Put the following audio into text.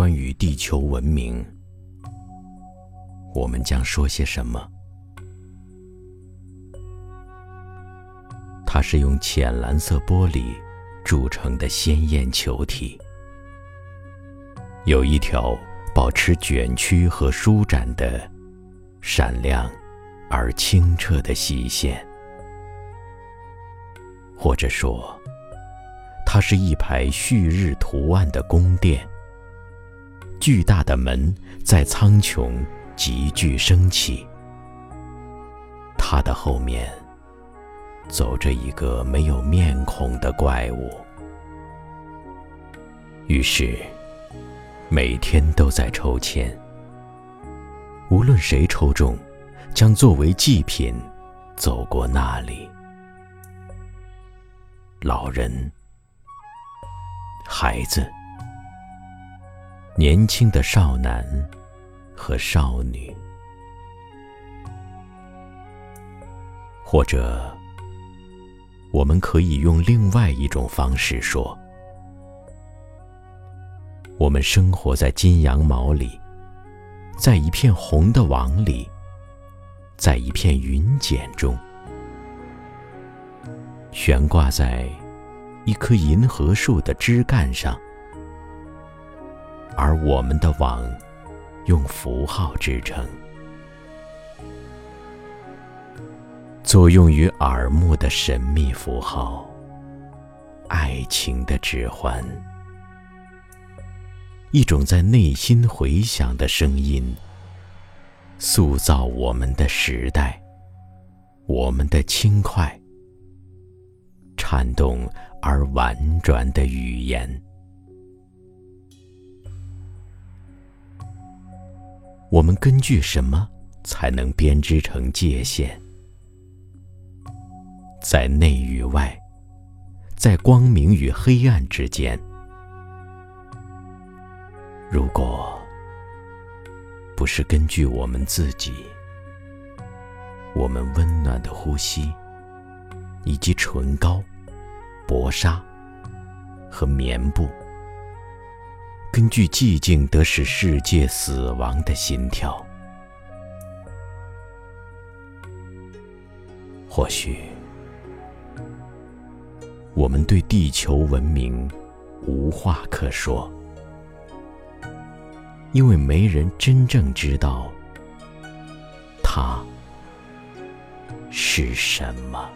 关于地球文明，我们将说些什么？它是用浅蓝色玻璃铸成的鲜艳球体，有一条保持卷曲和舒展的闪亮而清澈的细线，或者说，它是一排旭日图案的宫殿。巨大的门在苍穹急剧升起，它的后面走着一个没有面孔的怪物。于是，每天都在抽签，无论谁抽中，将作为祭品走过那里。老人，孩子。年轻的少男和少女，或者，我们可以用另外一种方式说：我们生活在金羊毛里，在一片红的网里，在一片云茧中，悬挂在一棵银河树的枝干上。而我们的网，用符号制成，作用于耳目的神秘符号，爱情的指环，一种在内心回响的声音，塑造我们的时代，我们的轻快，颤动而婉转的语言。我们根据什么才能编织成界限？在内与外，在光明与黑暗之间。如果不是根据我们自己，我们温暖的呼吸，以及唇膏、薄纱和棉布。根据寂静得使世界死亡的心跳，或许我们对地球文明无话可说，因为没人真正知道它是什么。